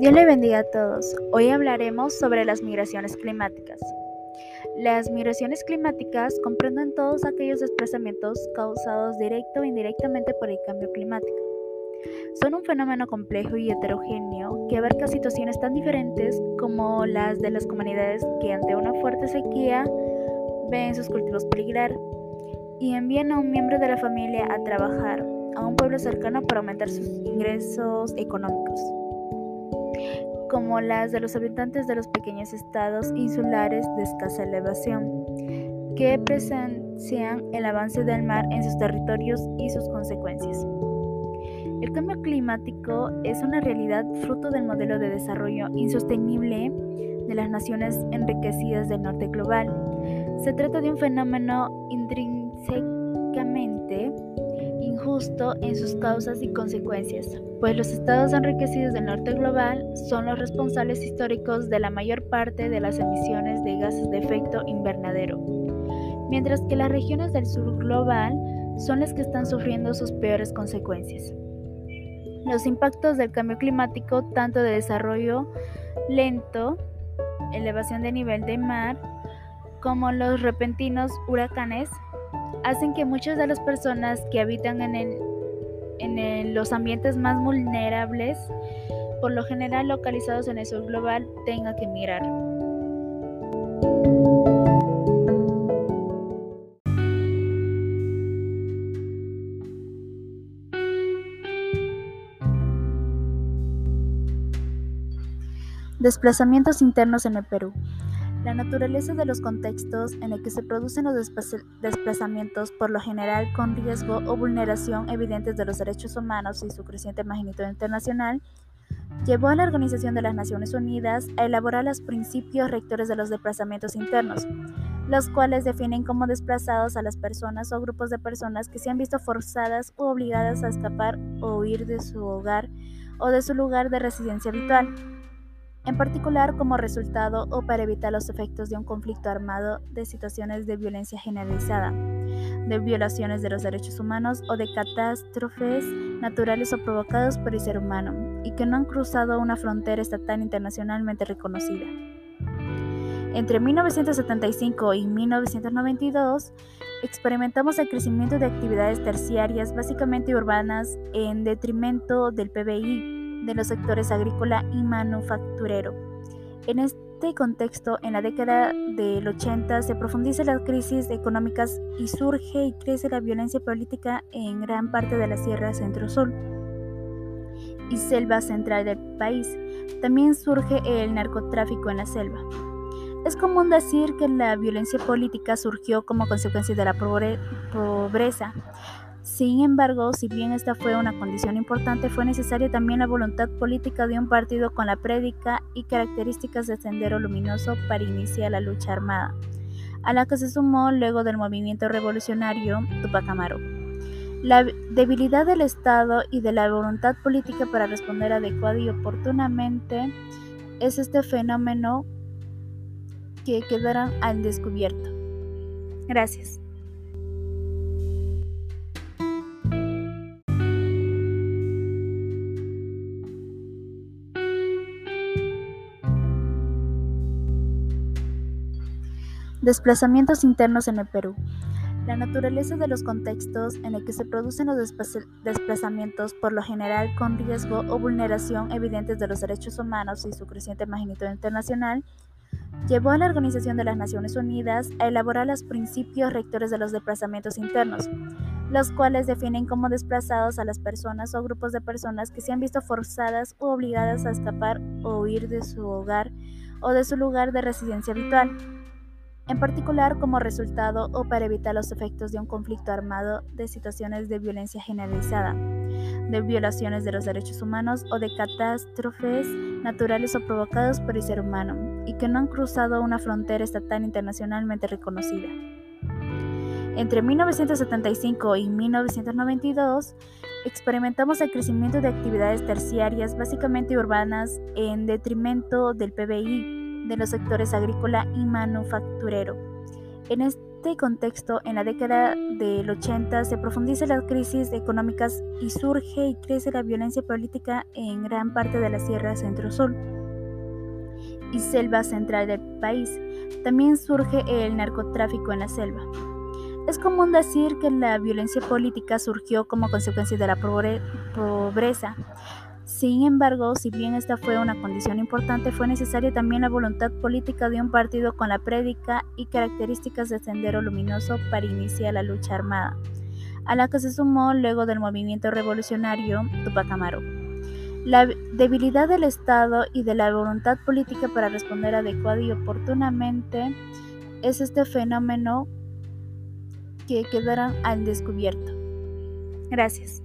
Dios le bendiga a todos. Hoy hablaremos sobre las migraciones climáticas. Las migraciones climáticas comprenden todos aquellos desplazamientos causados directo o indirectamente por el cambio climático. Son un fenómeno complejo y heterogéneo que abarca situaciones tan diferentes como las de las comunidades que ante una fuerte sequía ven sus cultivos peligrar y envían a un miembro de la familia a trabajar a un pueblo cercano para aumentar sus ingresos económicos como las de los habitantes de los pequeños estados insulares de escasa elevación, que presencian el avance del mar en sus territorios y sus consecuencias. El cambio climático es una realidad fruto del modelo de desarrollo insostenible de las naciones enriquecidas del norte global. Se trata de un fenómeno intrínsecamente injusto en sus causas y consecuencias, pues los estados enriquecidos del norte global son los responsables históricos de la mayor parte de las emisiones de gases de efecto invernadero, mientras que las regiones del sur global son las que están sufriendo sus peores consecuencias. Los impactos del cambio climático, tanto de desarrollo lento, elevación de nivel de mar, como los repentinos huracanes, hacen que muchas de las personas que habitan en, los ambientes más vulnerables, por lo general localizados en el sur global, tengan que mirar. Desplazamientos internos en el Perú. La naturaleza de los contextos en el que se producen los desplazamientos, por lo general con riesgo o vulneración evidentes de los derechos humanos y su creciente magnitud internacional, llevó a la Organización de las Naciones Unidas a elaborar los principios rectores de los desplazamientos internos, los cuales definen como desplazados a las personas o grupos de personas que se han visto forzadas o obligadas a escapar o huir de su hogar o de su lugar de residencia habitual en particular como resultado o para evitar los efectos de un conflicto armado, de situaciones de violencia generalizada, de violaciones de los derechos humanos o de catástrofes naturales o provocadas por el ser humano, y que no han cruzado una frontera estatal internacionalmente reconocida. Entre 1975 y 1992, experimentamos el crecimiento de actividades terciarias, básicamente urbanas, en detrimento del PBI, de los sectores agrícola y manufacturero. En este contexto, en la década del 80 se profundiza las crisis económicas y surge y crece la violencia política en gran parte de la Sierra Centro-Sur y selva central del país. También surge el narcotráfico en la selva. Es común decir que la violencia política surgió como consecuencia de la pobreza, sin embargo, si bien esta fue una condición importante, fue necesaria también la voluntad política de un partido con la prédica y características de Sendero Luminoso para iniciar la lucha armada, a la que se sumó luego del movimiento revolucionario Tupac Amaru. La debilidad del Estado y de la voluntad política para responder adecuada y oportunamente es este fenómeno que quedará al descubierto. Gracias. Desplazamientos internos en el Perú. La naturaleza de los contextos en el que se producen los desplazamientos, por lo general con riesgo o vulneración evidentes de los derechos humanos y su creciente magnitud internacional, llevó a la Organización de las Naciones Unidas a elaborar los principios rectores de los desplazamientos internos, los cuales definen como desplazados a las personas o grupos de personas que se han visto forzadas o obligadas a escapar o huir de su hogar o de su lugar de residencia habitual en particular como resultado o para evitar los efectos de un conflicto armado, de situaciones de violencia generalizada, de violaciones de los derechos humanos o de catástrofes naturales o provocadas por el ser humano, y que no han cruzado una frontera estatal internacionalmente reconocida. Entre 1975 y 1992, experimentamos el crecimiento de actividades terciarias, básicamente urbanas, en detrimento del PBI, de los sectores agrícola y manufacturero. En este contexto, en la década del 80 se profundiza las crisis económicas y surge y crece la violencia política en gran parte de la Sierra Centro-Sur y selva central del país. También surge el narcotráfico en la selva. Es común decir que la violencia política surgió como consecuencia de la pobreza. Sin embargo, si bien esta fue una condición importante, fue necesaria también la voluntad política de un partido con la prédica y características de Sendero Luminoso para iniciar la lucha armada, a la que se sumó luego del movimiento revolucionario Tupac Amaru. La debilidad del Estado y de la voluntad política para responder adecuada y oportunamente es este fenómeno que quedarán al descubierto. Gracias.